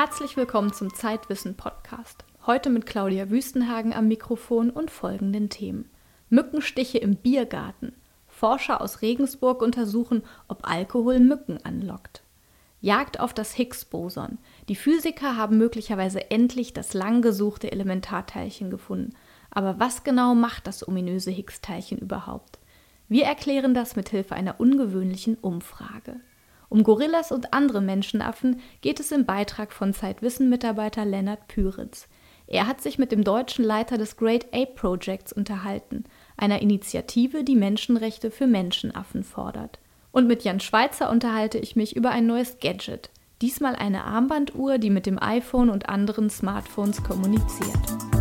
Herzlich willkommen zum Zeitwissen Podcast. Heute mit Claudia Wüstenhagen am Mikrofon und folgenden Themen. Mückenstiche im Biergarten. Forscher aus Regensburg untersuchen, ob Alkohol Mücken anlockt. Jagd auf das Higgs-Boson. Die Physiker haben möglicherweise endlich das lang gesuchte Elementarteilchen gefunden. Aber was genau macht das ominöse Higgs-Teilchen überhaupt? Wir erklären das mit Hilfe einer ungewöhnlichen Umfrage. Um Gorillas und andere Menschenaffen geht es im Beitrag von Zeitwissen-Mitarbeiter Lennart Püritz. Er hat sich mit dem deutschen Leiter des Great Ape Projects unterhalten, einer Initiative, die Menschenrechte für Menschenaffen fordert. Und mit Jan Schweitzer unterhalte ich mich über ein neues Gadget. Diesmal eine Armbanduhr, die mit dem iPhone und anderen Smartphones kommuniziert.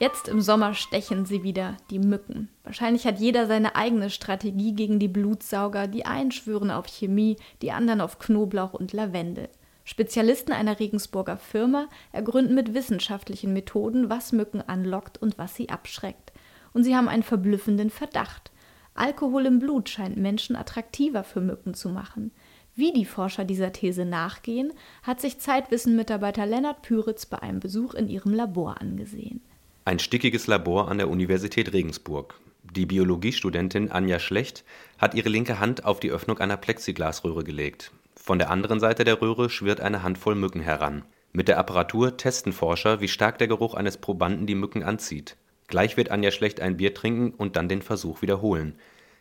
Jetzt im Sommer stechen sie wieder, die Mücken. Wahrscheinlich hat jeder seine eigene Strategie gegen die Blutsauger. Die einen schwören auf Chemie, die anderen auf Knoblauch und Lavendel. Spezialisten einer Regensburger Firma ergründen mit wissenschaftlichen Methoden, was Mücken anlockt und was sie abschreckt. Und sie haben einen verblüffenden Verdacht. Alkohol im Blut scheint Menschen attraktiver für Mücken zu machen. Wie die Forscher dieser These nachgehen, hat sich Zeitwissen-Mitarbeiter Lennart Püritz bei einem Besuch in ihrem Labor angesehen. Ein stickiges Labor an der Universität Regensburg. Die Biologiestudentin Anja Schlecht hat ihre linke Hand auf die Öffnung einer Plexiglasröhre gelegt. Von der anderen Seite der Röhre schwirrt eine Handvoll Mücken heran. Mit der Apparatur testen Forscher, wie stark der Geruch eines Probanden die Mücken anzieht. Gleich wird Anja Schlecht ein Bier trinken und dann den Versuch wiederholen.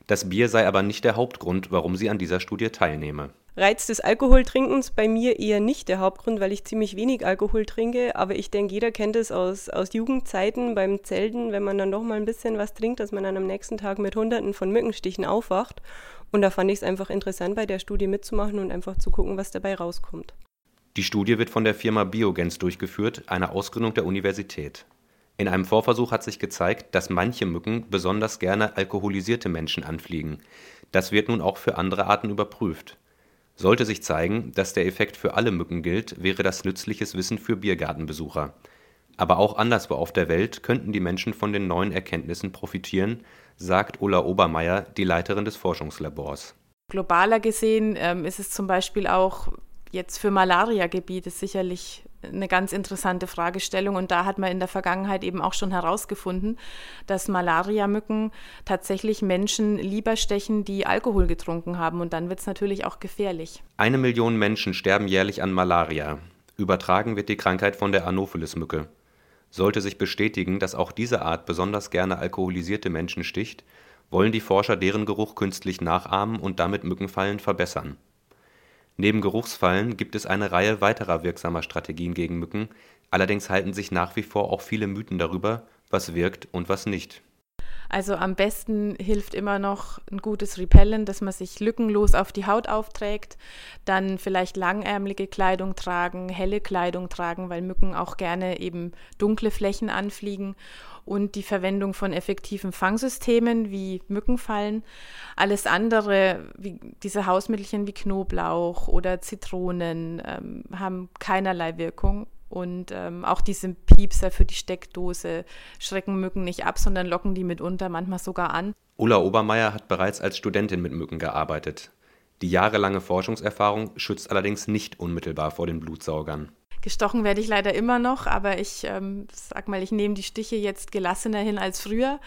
Das Bier sei aber nicht der Hauptgrund, warum sie an dieser Studie teilnehme Reiz des Alkoholtrinkens bei mir eher nicht der Hauptgrund, weil ich ziemlich wenig Alkohol trinke. Aber ich denke, jeder kennt es aus, aus Jugendzeiten beim Zelten, wenn man dann doch mal ein bisschen was trinkt, dass man dann am nächsten Tag mit Hunderten von Mückenstichen aufwacht. Und da fand ich es einfach interessant, bei der Studie mitzumachen und einfach zu gucken, was dabei rauskommt. Die Studie wird von der Firma Biogens durchgeführt, einer Ausgründung der Universität. In einem Vorversuch hat sich gezeigt, dass manche Mücken besonders gerne alkoholisierte Menschen anfliegen. Das wird nun auch für andere Arten überprüft. Sollte sich zeigen, dass der Effekt für alle Mücken gilt, wäre das nützliches Wissen für Biergartenbesucher. Aber auch anderswo auf der Welt könnten die Menschen von den neuen Erkenntnissen profitieren, sagt Ulla Obermeier, die Leiterin des Forschungslabors. Globaler gesehen ähm, ist es zum Beispiel auch jetzt für Malariagebiete sicherlich eine ganz interessante Fragestellung. Und da hat man in der Vergangenheit eben auch schon herausgefunden, dass Malariamücken tatsächlich Menschen lieber stechen, die Alkohol getrunken haben. Und dann wird es natürlich auch gefährlich. Eine Million Menschen sterben jährlich an Malaria. Übertragen wird die Krankheit von der Anopheles-Mücke. Sollte sich bestätigen, dass auch diese Art besonders gerne alkoholisierte Menschen sticht, wollen die Forscher deren Geruch künstlich nachahmen und damit Mückenfallen verbessern. Neben Geruchsfallen gibt es eine Reihe weiterer wirksamer Strategien gegen Mücken, allerdings halten sich nach wie vor auch viele Mythen darüber, was wirkt und was nicht also am besten hilft immer noch ein gutes Repellent, dass man sich lückenlos auf die Haut aufträgt. Dann vielleicht langärmelige Kleidung tragen, helle Kleidung tragen, weil Mücken auch gerne eben dunkle Flächen anfliegen. Und die Verwendung von effektiven Fangsystemen wie Mückenfallen. Alles andere, wie diese Hausmittelchen wie Knoblauch oder Zitronen, ähm, haben keinerlei Wirkung und ähm, auch diese Piepser für die Steckdose schrecken Mücken nicht ab, sondern locken die mitunter manchmal sogar an. Ulla Obermeier hat bereits als Studentin mit Mücken gearbeitet. Die jahrelange Forschungserfahrung schützt allerdings nicht unmittelbar vor den Blutsaugern. Gestochen werde ich leider immer noch, aber ich ähm, sag mal, ich nehme die Stiche jetzt gelassener hin als früher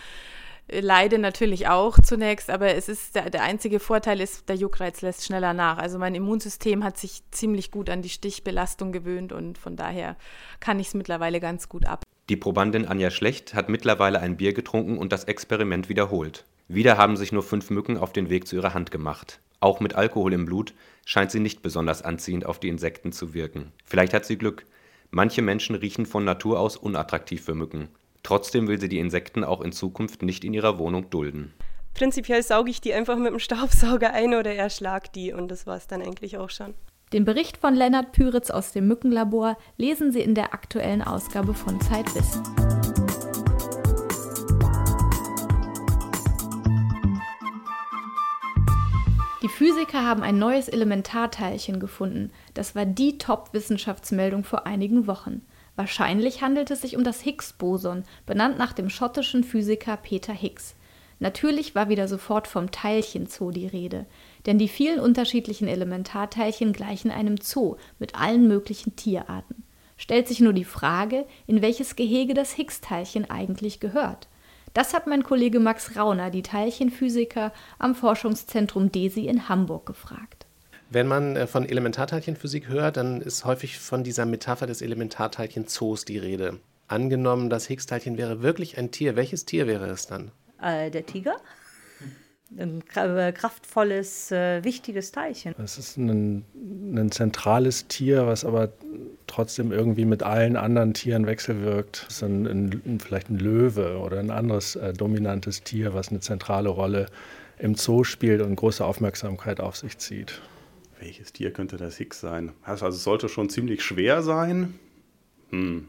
leide natürlich auch zunächst, aber es ist der, der einzige Vorteil ist, der Juckreiz lässt schneller nach. Also mein Immunsystem hat sich ziemlich gut an die Stichbelastung gewöhnt und von daher kann ich es mittlerweile ganz gut ab. Die Probandin Anja Schlecht hat mittlerweile ein Bier getrunken und das Experiment wiederholt. Wieder haben sich nur fünf Mücken auf den Weg zu ihrer Hand gemacht. Auch mit Alkohol im Blut scheint sie nicht besonders anziehend auf die Insekten zu wirken. Vielleicht hat sie Glück. Manche Menschen riechen von Natur aus unattraktiv für Mücken. Trotzdem will sie die Insekten auch in Zukunft nicht in ihrer Wohnung dulden. Prinzipiell sauge ich die einfach mit dem Staubsauger ein oder erschlag die und das war es dann eigentlich auch schon. Den Bericht von Lennart Püritz aus dem Mückenlabor lesen Sie in der aktuellen Ausgabe von Zeitwissen. Die Physiker haben ein neues Elementarteilchen gefunden. Das war die Top-Wissenschaftsmeldung vor einigen Wochen. Wahrscheinlich handelt es sich um das Higgs-Boson, benannt nach dem schottischen Physiker Peter Higgs. Natürlich war wieder sofort vom Teilchenzoo die Rede, denn die vielen unterschiedlichen Elementarteilchen gleichen einem Zoo mit allen möglichen Tierarten. Stellt sich nur die Frage, in welches Gehege das Higgs-Teilchen eigentlich gehört. Das hat mein Kollege Max Rauner, die Teilchenphysiker am Forschungszentrum DESI in Hamburg, gefragt. Wenn man äh, von Elementarteilchenphysik hört, dann ist häufig von dieser Metapher des Elementarteilchen-Zoos die Rede. Angenommen, das Higgs-Teilchen wäre wirklich ein Tier, welches Tier wäre es dann? Äh, der Tiger. Ein äh, kraftvolles, äh, wichtiges Teilchen. Es ist ein, ein, zentrales Tier, was aber trotzdem irgendwie mit allen anderen Tieren wechselwirkt. Es ist ein, ein, vielleicht ein Löwe oder ein anderes äh, dominantes Tier, was eine zentrale Rolle im Zoo spielt und große Aufmerksamkeit auf sich zieht. Welches Tier könnte das Higgs sein? Also es sollte schon ziemlich schwer sein. Hm.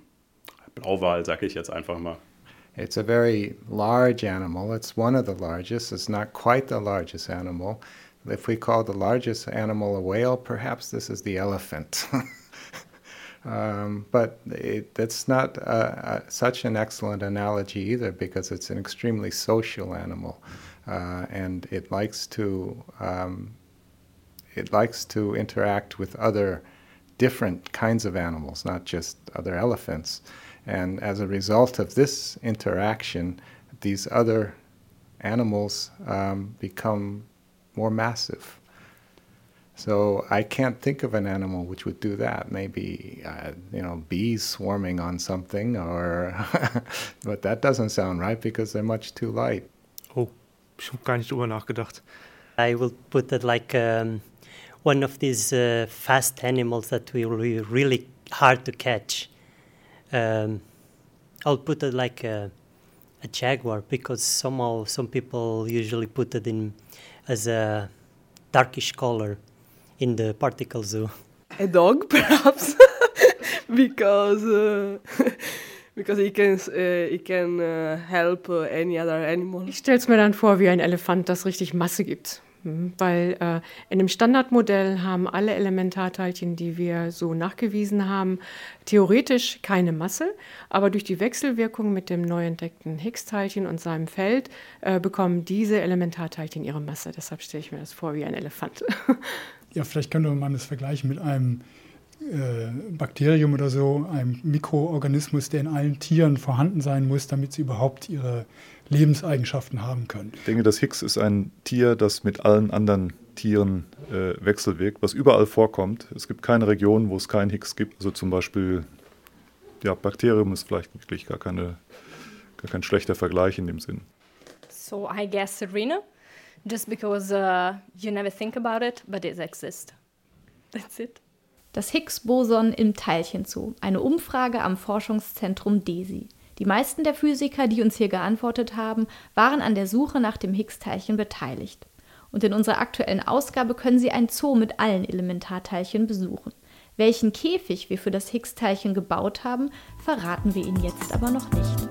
Blauwal, sage ich jetzt einfach mal. It's a very large animal. It's one of the largest. It's not quite the largest animal. If we call the largest animal a whale, perhaps this is the elephant. um, but it, that's not uh, uh, such an excellent analogy either because it's an extremely social animal. Uh, and it likes to um, it likes to interact with other different kinds of animals, not just other elephants. And as a result of this interaction, these other animals um, become more massive. So I can't think of an animal which would do that. Maybe uh, you know bees swarming on something, or but that doesn't sound right because they're much too light. Oh, ich habe gar nicht drüber nachgedacht. I will put it like um, one of these uh, fast animals that will be really hard to catch. Um, I'll put it like a, a, jaguar because somehow some people usually put it in as a darkish color in the particle zoo. A dog, perhaps, because uh, because he can uh, he can uh, help uh, any other animal. Ich stell's mir dann vor wie ein Elefant, das richtig Masse gibt. Mhm, weil äh, in dem Standardmodell haben alle Elementarteilchen, die wir so nachgewiesen haben, theoretisch keine Masse, aber durch die Wechselwirkung mit dem neu entdeckten Higgs-Teilchen und seinem Feld äh, bekommen diese Elementarteilchen ihre Masse. Deshalb stelle ich mir das vor wie ein Elefant. ja, vielleicht könnte man das vergleichen mit einem äh, Bakterium oder so, einem Mikroorganismus, der in allen Tieren vorhanden sein muss, damit sie überhaupt ihre Lebenseigenschaften haben können. Ich denke, das Higgs ist ein Tier, das mit allen anderen Tieren äh, wechselwirkt, was überall vorkommt. Es gibt keine Region, wo es kein Higgs gibt. Also zum Beispiel, ja, Bakterium ist vielleicht wirklich gar, keine, gar kein schlechter Vergleich in dem Sinn. So I guess Serena, just because uh, you never think about it, but it exists. That's it. Das Higgs-Boson im Teilchenzoo, eine Umfrage am Forschungszentrum DESI. Die meisten der Physiker, die uns hier geantwortet haben, waren an der Suche nach dem Higgs-Teilchen beteiligt. Und in unserer aktuellen Ausgabe können Sie ein Zoo mit allen Elementarteilchen besuchen. Welchen Käfig wir für das Higgs-Teilchen gebaut haben, verraten wir Ihnen jetzt aber noch nicht.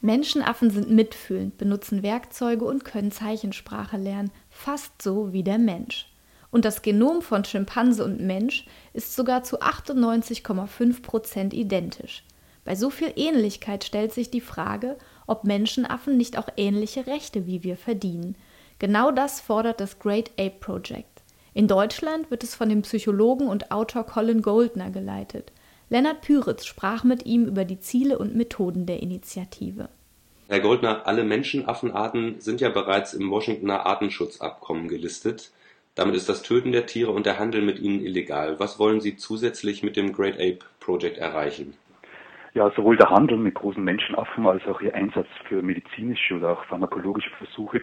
Menschenaffen sind mitfühlend, benutzen Werkzeuge und können Zeichensprache lernen, fast so wie der Mensch und das Genom von Schimpanse und Mensch ist sogar zu 98,5 Prozent identisch. Bei so viel Ähnlichkeit stellt sich die Frage, ob Menschenaffen nicht auch ähnliche Rechte wie wir verdienen. Genau das fordert das Great Ape Project. In Deutschland wird es von dem Psychologen und Autor Colin Goldner geleitet. Lennart Püritz sprach mit ihm über die Ziele und Methoden der Initiative. Herr Goldner, alle Menschenaffenarten sind ja bereits im Washingtoner Artenschutzabkommen gelistet. Damit ist das Töten der Tiere und der Handel mit ihnen illegal. Was wollen Sie zusätzlich mit dem Great Ape Project erreichen? Ja, sowohl der Handel mit großen Menschenaffen als auch ihr Einsatz für medizinische oder auch pharmakologische Versuche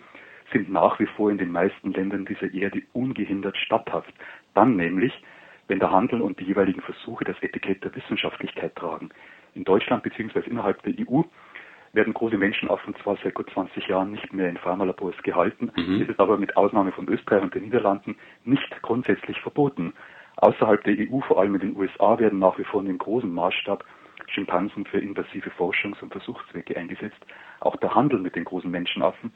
sind nach wie vor in den meisten Ländern dieser Erde ungehindert statthaft. Dann nämlich, wenn der Handel und die jeweiligen Versuche das Etikett der Wissenschaftlichkeit tragen. In Deutschland bzw. innerhalb der EU werden große Menschenaffen zwar seit gut 20 Jahren nicht mehr in Pharmalabors gehalten, mhm. ist es aber mit Ausnahme von Österreich und den Niederlanden nicht grundsätzlich verboten. Außerhalb der EU, vor allem in den USA, werden nach wie vor in dem großen Maßstab Schimpansen für invasive Forschungs- und Versuchszwecke eingesetzt. Auch der Handel mit den großen Menschenaffen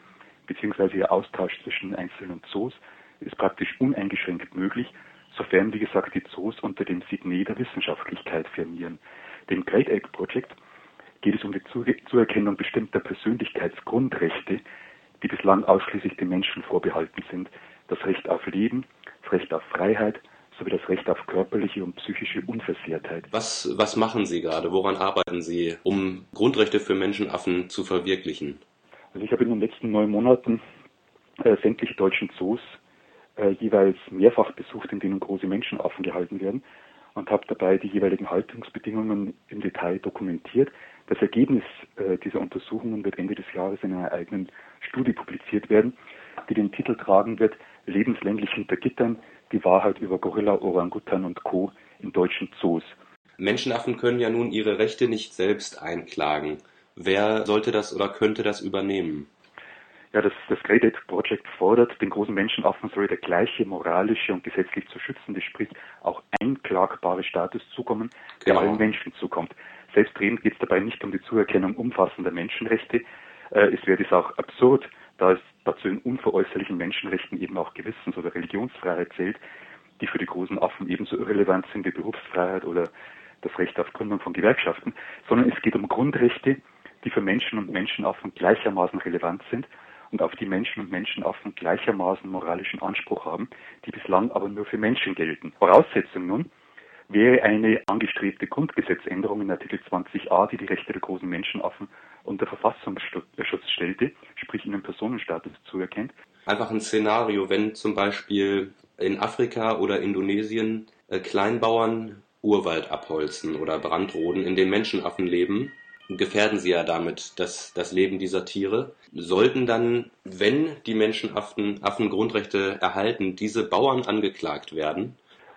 bzw. ihr Austausch zwischen einzelnen Zoos ist praktisch uneingeschränkt möglich, sofern, wie gesagt, die Zoos unter dem Signet der Wissenschaftlichkeit firmieren. Dem Great Ape Project geht es um die Zuerkennung bestimmter Persönlichkeitsgrundrechte, die bislang ausschließlich den Menschen vorbehalten sind. Das Recht auf Leben, das Recht auf Freiheit sowie das Recht auf körperliche und psychische Unversehrtheit. Was, was machen Sie gerade? Woran arbeiten Sie, um Grundrechte für Menschenaffen zu verwirklichen? Also ich habe in den letzten neun Monaten äh, sämtliche deutschen Zoos äh, jeweils mehrfach besucht, in denen große Menschenaffen gehalten werden und habe dabei die jeweiligen Haltungsbedingungen im Detail dokumentiert. Das Ergebnis äh, dieser Untersuchungen wird Ende des Jahres in einer eigenen Studie publiziert werden, die den Titel tragen wird Lebenslänglich hinter Gittern, die Wahrheit über Gorilla, Orangutan und Co. in deutschen Zoos. Menschenaffen können ja nun ihre Rechte nicht selbst einklagen. Wer sollte das oder könnte das übernehmen? Ja, das, das Great Ape Project fordert, den großen Menschenaffen soll der gleiche moralische und gesetzlich zu schützende, sprich auch einklagbare Status zukommen, der genau. allen Menschen zukommt. Selbstredend geht es dabei nicht um die Zuerkennung umfassender Menschenrechte. Äh, es wäre dies auch absurd, da es dazu in unveräußerlichen Menschenrechten eben auch Gewissens- oder Religionsfreiheit zählt, die für die großen Affen ebenso irrelevant sind wie Berufsfreiheit oder das Recht auf Gründung von Gewerkschaften, sondern es geht um Grundrechte, die für Menschen und Menschenaffen gleichermaßen relevant sind und auf die Menschen und Menschenaffen gleichermaßen moralischen Anspruch haben, die bislang aber nur für Menschen gelten. Voraussetzung nun wäre eine angestrebte Grundgesetzänderung in Artikel 20a, die die Rechte der großen Menschenaffen unter Verfassungsschutz stellte, sprich ihnen Personenstatus zuerkennt. Einfach ein Szenario, wenn zum Beispiel in Afrika oder Indonesien äh, Kleinbauern Urwald abholzen oder Brandroden, in dem Menschenaffen leben gefährden sie ja damit das, das Leben dieser Tiere. Sollten dann, wenn die Menschenaffen Affen Grundrechte erhalten, diese Bauern angeklagt werden?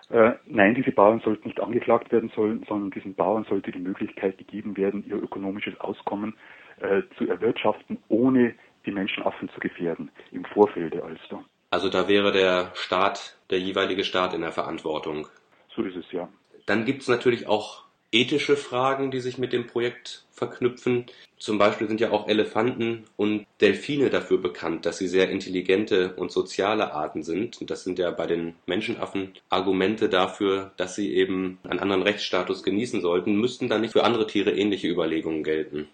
Äh, nein, diese Bauern sollten nicht angeklagt werden sollen, sondern diesen Bauern sollte die Möglichkeit gegeben werden, ihr ökonomisches Auskommen äh, zu erwirtschaften, ohne die Menschenaffen zu gefährden, im Vorfelde also. Also da wäre der Staat, der jeweilige Staat in der Verantwortung. So ist es ja. Dann gibt es natürlich auch ethische Fragen, die sich mit dem Projekt verknüpfen. Zum Beispiel sind ja auch Elefanten und Delfine dafür bekannt, dass sie sehr intelligente und soziale Arten sind. Und das sind ja bei den Menschenaffen Argumente dafür, dass sie eben einen anderen Rechtsstatus genießen sollten. Müssten dann nicht für andere Tiere ähnliche Überlegungen gelten?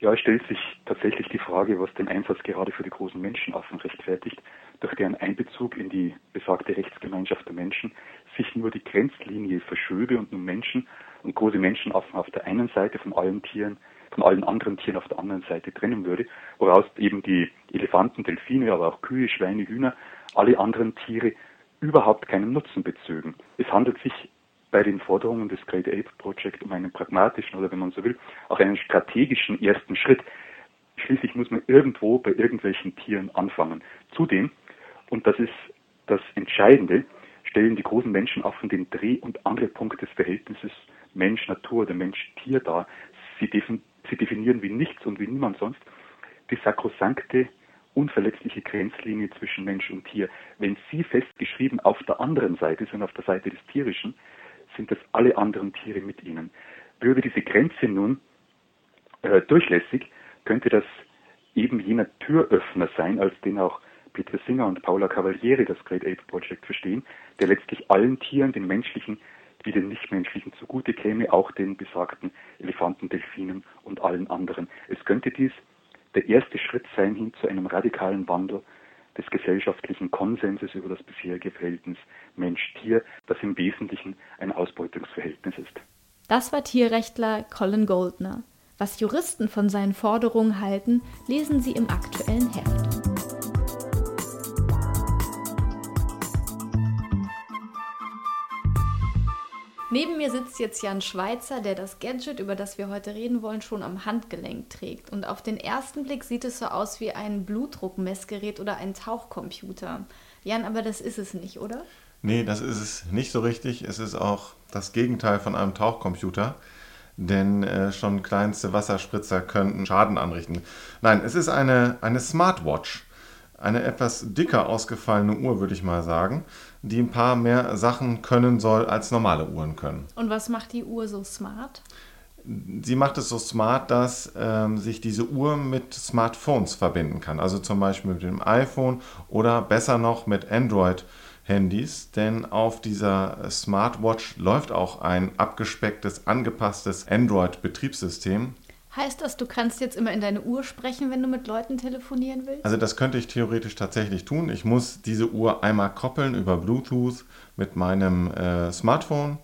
Ja, es stellt sich tatsächlich die Frage, was den Einsatz gerade für die großen Menschenaffen rechtfertigt, durch deren Einbezug in die besagte Rechtsgemeinschaft der Menschen sich nur die Grenzlinie verschöbe und nun Menschen und große Menschenaffen auf der einen Seite von allen Tieren, von allen anderen Tieren auf der anderen Seite trennen würde, woraus eben die Elefanten, Delfine, aber auch Kühe, Schweine, Hühner, alle anderen Tiere überhaupt keinen Nutzen bezögen. Es handelt sich bei den Forderungen des Great Ape Project um einen pragmatischen oder wenn man so will, auch einen strategischen ersten Schritt. Schließlich muss man irgendwo bei irgendwelchen Tieren anfangen. Zudem, und das ist das Entscheidende, stellen die großen Menschenaffen den Dreh- und Angelpunkt des Verhältnisses Mensch-Natur oder Mensch-Tier dar. Sie, sie definieren wie nichts und wie niemand sonst die sakrosankte, unverletzliche Grenzlinie zwischen Mensch und Tier. Wenn sie festgeschrieben auf der anderen Seite sind, auf der Seite des Tierischen, sind das alle anderen Tiere mit ihnen. Würde diese Grenze nun äh, durchlässig, könnte das eben jener Türöffner sein, als den auch Peter Singer und Paula Cavalieri das Great Ape Project verstehen, der letztlich allen Tieren, den menschlichen wie den nichtmenschlichen zugute käme, auch den besagten Elefanten, Delfinen und allen anderen. Es könnte dies der erste Schritt sein hin zu einem radikalen Wandel des gesellschaftlichen Konsenses über das bisherige Verhältnis Mensch-Tier, das im Wesentlichen ein Ausbeutungsverhältnis ist. Das war Tierrechtler Colin Goldner. Was Juristen von seinen Forderungen halten, lesen Sie im aktuellen Heft. Neben mir sitzt jetzt Jan Schweizer, der das Gadget, über das wir heute reden wollen, schon am Handgelenk trägt. Und auf den ersten Blick sieht es so aus wie ein Blutdruckmessgerät oder ein Tauchcomputer. Jan, aber das ist es nicht, oder? Nee, das ist es nicht so richtig. Es ist auch das Gegenteil von einem Tauchcomputer. Denn äh, schon kleinste Wasserspritzer könnten Schaden anrichten. Nein, es ist eine, eine Smartwatch eine etwas dicker ausgefallene Uhr, würde ich mal sagen, die ein paar mehr Sachen können soll, als normale Uhren können. Und was macht die Uhr so smart? Sie macht es so smart, dass ähm, sich diese Uhr mit Smartphones verbinden kann. Also zum Beispiel mit dem iPhone oder besser noch mit Android. Handys, denn auf dieser Smartwatch läuft auch ein abgespecktes, angepasstes Android-Betriebssystem. Heißt das, du kannst jetzt immer in deine Uhr sprechen, wenn du mit Leuten telefonieren willst? Also das könnte ich theoretisch tatsächlich tun. Ich muss diese Uhr einmal koppeln über Bluetooth mit meinem äh, Smartphone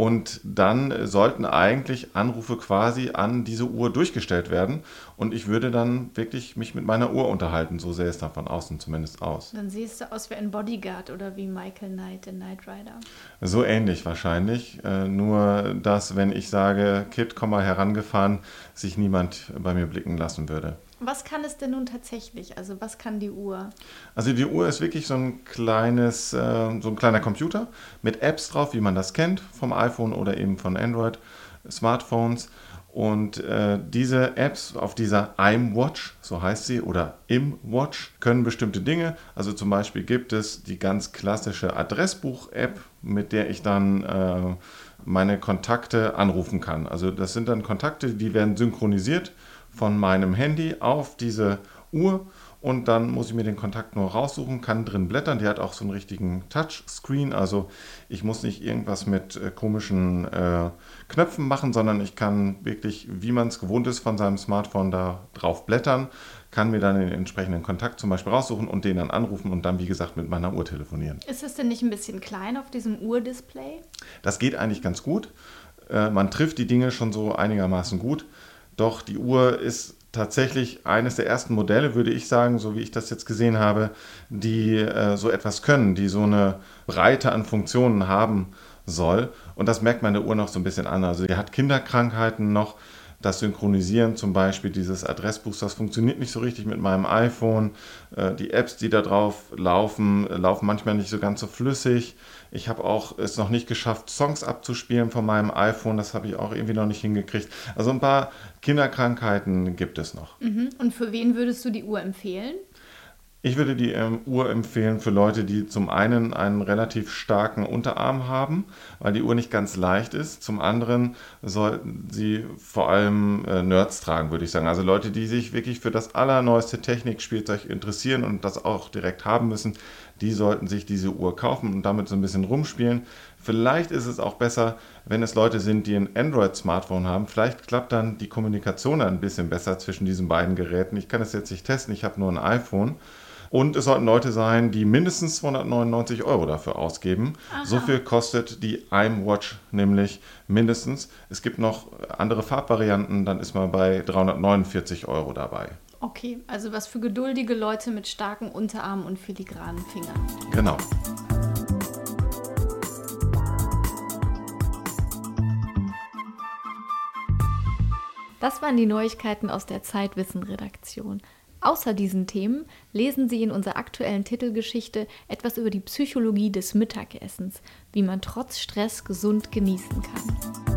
und dann sollten eigentlich Anrufe quasi an diese Uhr durchgestellt werden. Und ich würde dann wirklich mich mit meiner Uhr unterhalten. So sähe es dann von außen zumindest aus. Dann siehst du aus wie ein Bodyguard oder wie Michael Knight in Knight Rider. So ähnlich wahrscheinlich. Äh, nur, dass, wenn ich sage, Kid, komm mal herangefahren, sich niemand bei mir blicken lassen würde. Was kann es denn nun tatsächlich? Also was kann die Uhr? Also die Uhr ist wirklich so ein kleines, äh, so ein kleiner Computer mit Apps drauf, wie man das kennt vom iPhone oder eben von Android Smartphones. Und äh, diese Apps auf dieser iMwatch, so heißt sie, oder ImWatch, können bestimmte Dinge. Also zum Beispiel gibt es die ganz klassische Adressbuch-App, mit der ich dann äh, meine Kontakte anrufen kann. Also das sind dann Kontakte, die werden synchronisiert von meinem Handy auf diese Uhr und dann muss ich mir den Kontakt nur raussuchen, kann drin blättern. Die hat auch so einen richtigen Touchscreen, also ich muss nicht irgendwas mit äh, komischen äh, Knöpfen machen, sondern ich kann wirklich, wie man es gewohnt ist, von seinem Smartphone da drauf blättern, kann mir dann den entsprechenden Kontakt zum Beispiel raussuchen und den dann anrufen und dann, wie gesagt, mit meiner Uhr telefonieren. Ist es denn nicht ein bisschen klein auf diesem Uhrdisplay? Das geht eigentlich ganz gut. Äh, man trifft die Dinge schon so einigermaßen gut. Doch die Uhr ist tatsächlich eines der ersten Modelle, würde ich sagen, so wie ich das jetzt gesehen habe, die äh, so etwas können, die so eine Breite an Funktionen haben soll. Und das merkt man der Uhr noch so ein bisschen an. Also die hat Kinderkrankheiten noch. Das Synchronisieren zum Beispiel dieses Adressbuchs, das funktioniert nicht so richtig mit meinem iPhone. Äh, die Apps, die da drauf laufen, laufen manchmal nicht so ganz so flüssig. Ich habe auch es noch nicht geschafft, Songs abzuspielen von meinem iPhone. Das habe ich auch irgendwie noch nicht hingekriegt. Also ein paar Kinderkrankheiten gibt es noch. Mhm. Und für wen würdest du die Uhr empfehlen? Ich würde die ähm, Uhr empfehlen für Leute, die zum einen einen relativ starken Unterarm haben, weil die Uhr nicht ganz leicht ist. Zum anderen sollten sie vor allem äh, Nerds tragen, würde ich sagen. Also Leute, die sich wirklich für das allerneueste Technikspielzeug interessieren und das auch direkt haben müssen, die sollten sich diese Uhr kaufen und damit so ein bisschen rumspielen. Vielleicht ist es auch besser, wenn es Leute sind, die ein Android-Smartphone haben. Vielleicht klappt dann die Kommunikation ein bisschen besser zwischen diesen beiden Geräten. Ich kann es jetzt nicht testen, ich habe nur ein iPhone. Und es sollten Leute sein, die mindestens 299 Euro dafür ausgeben. Aha. So viel kostet die iMwatch nämlich mindestens. Es gibt noch andere Farbvarianten, dann ist man bei 349 Euro dabei. Okay, also was für geduldige Leute mit starken Unterarmen und filigranen Fingern. Genau. Das waren die Neuigkeiten aus der Zeitwissen-Redaktion. Außer diesen Themen lesen Sie in unserer aktuellen Titelgeschichte etwas über die Psychologie des Mittagessens, wie man trotz Stress gesund genießen kann.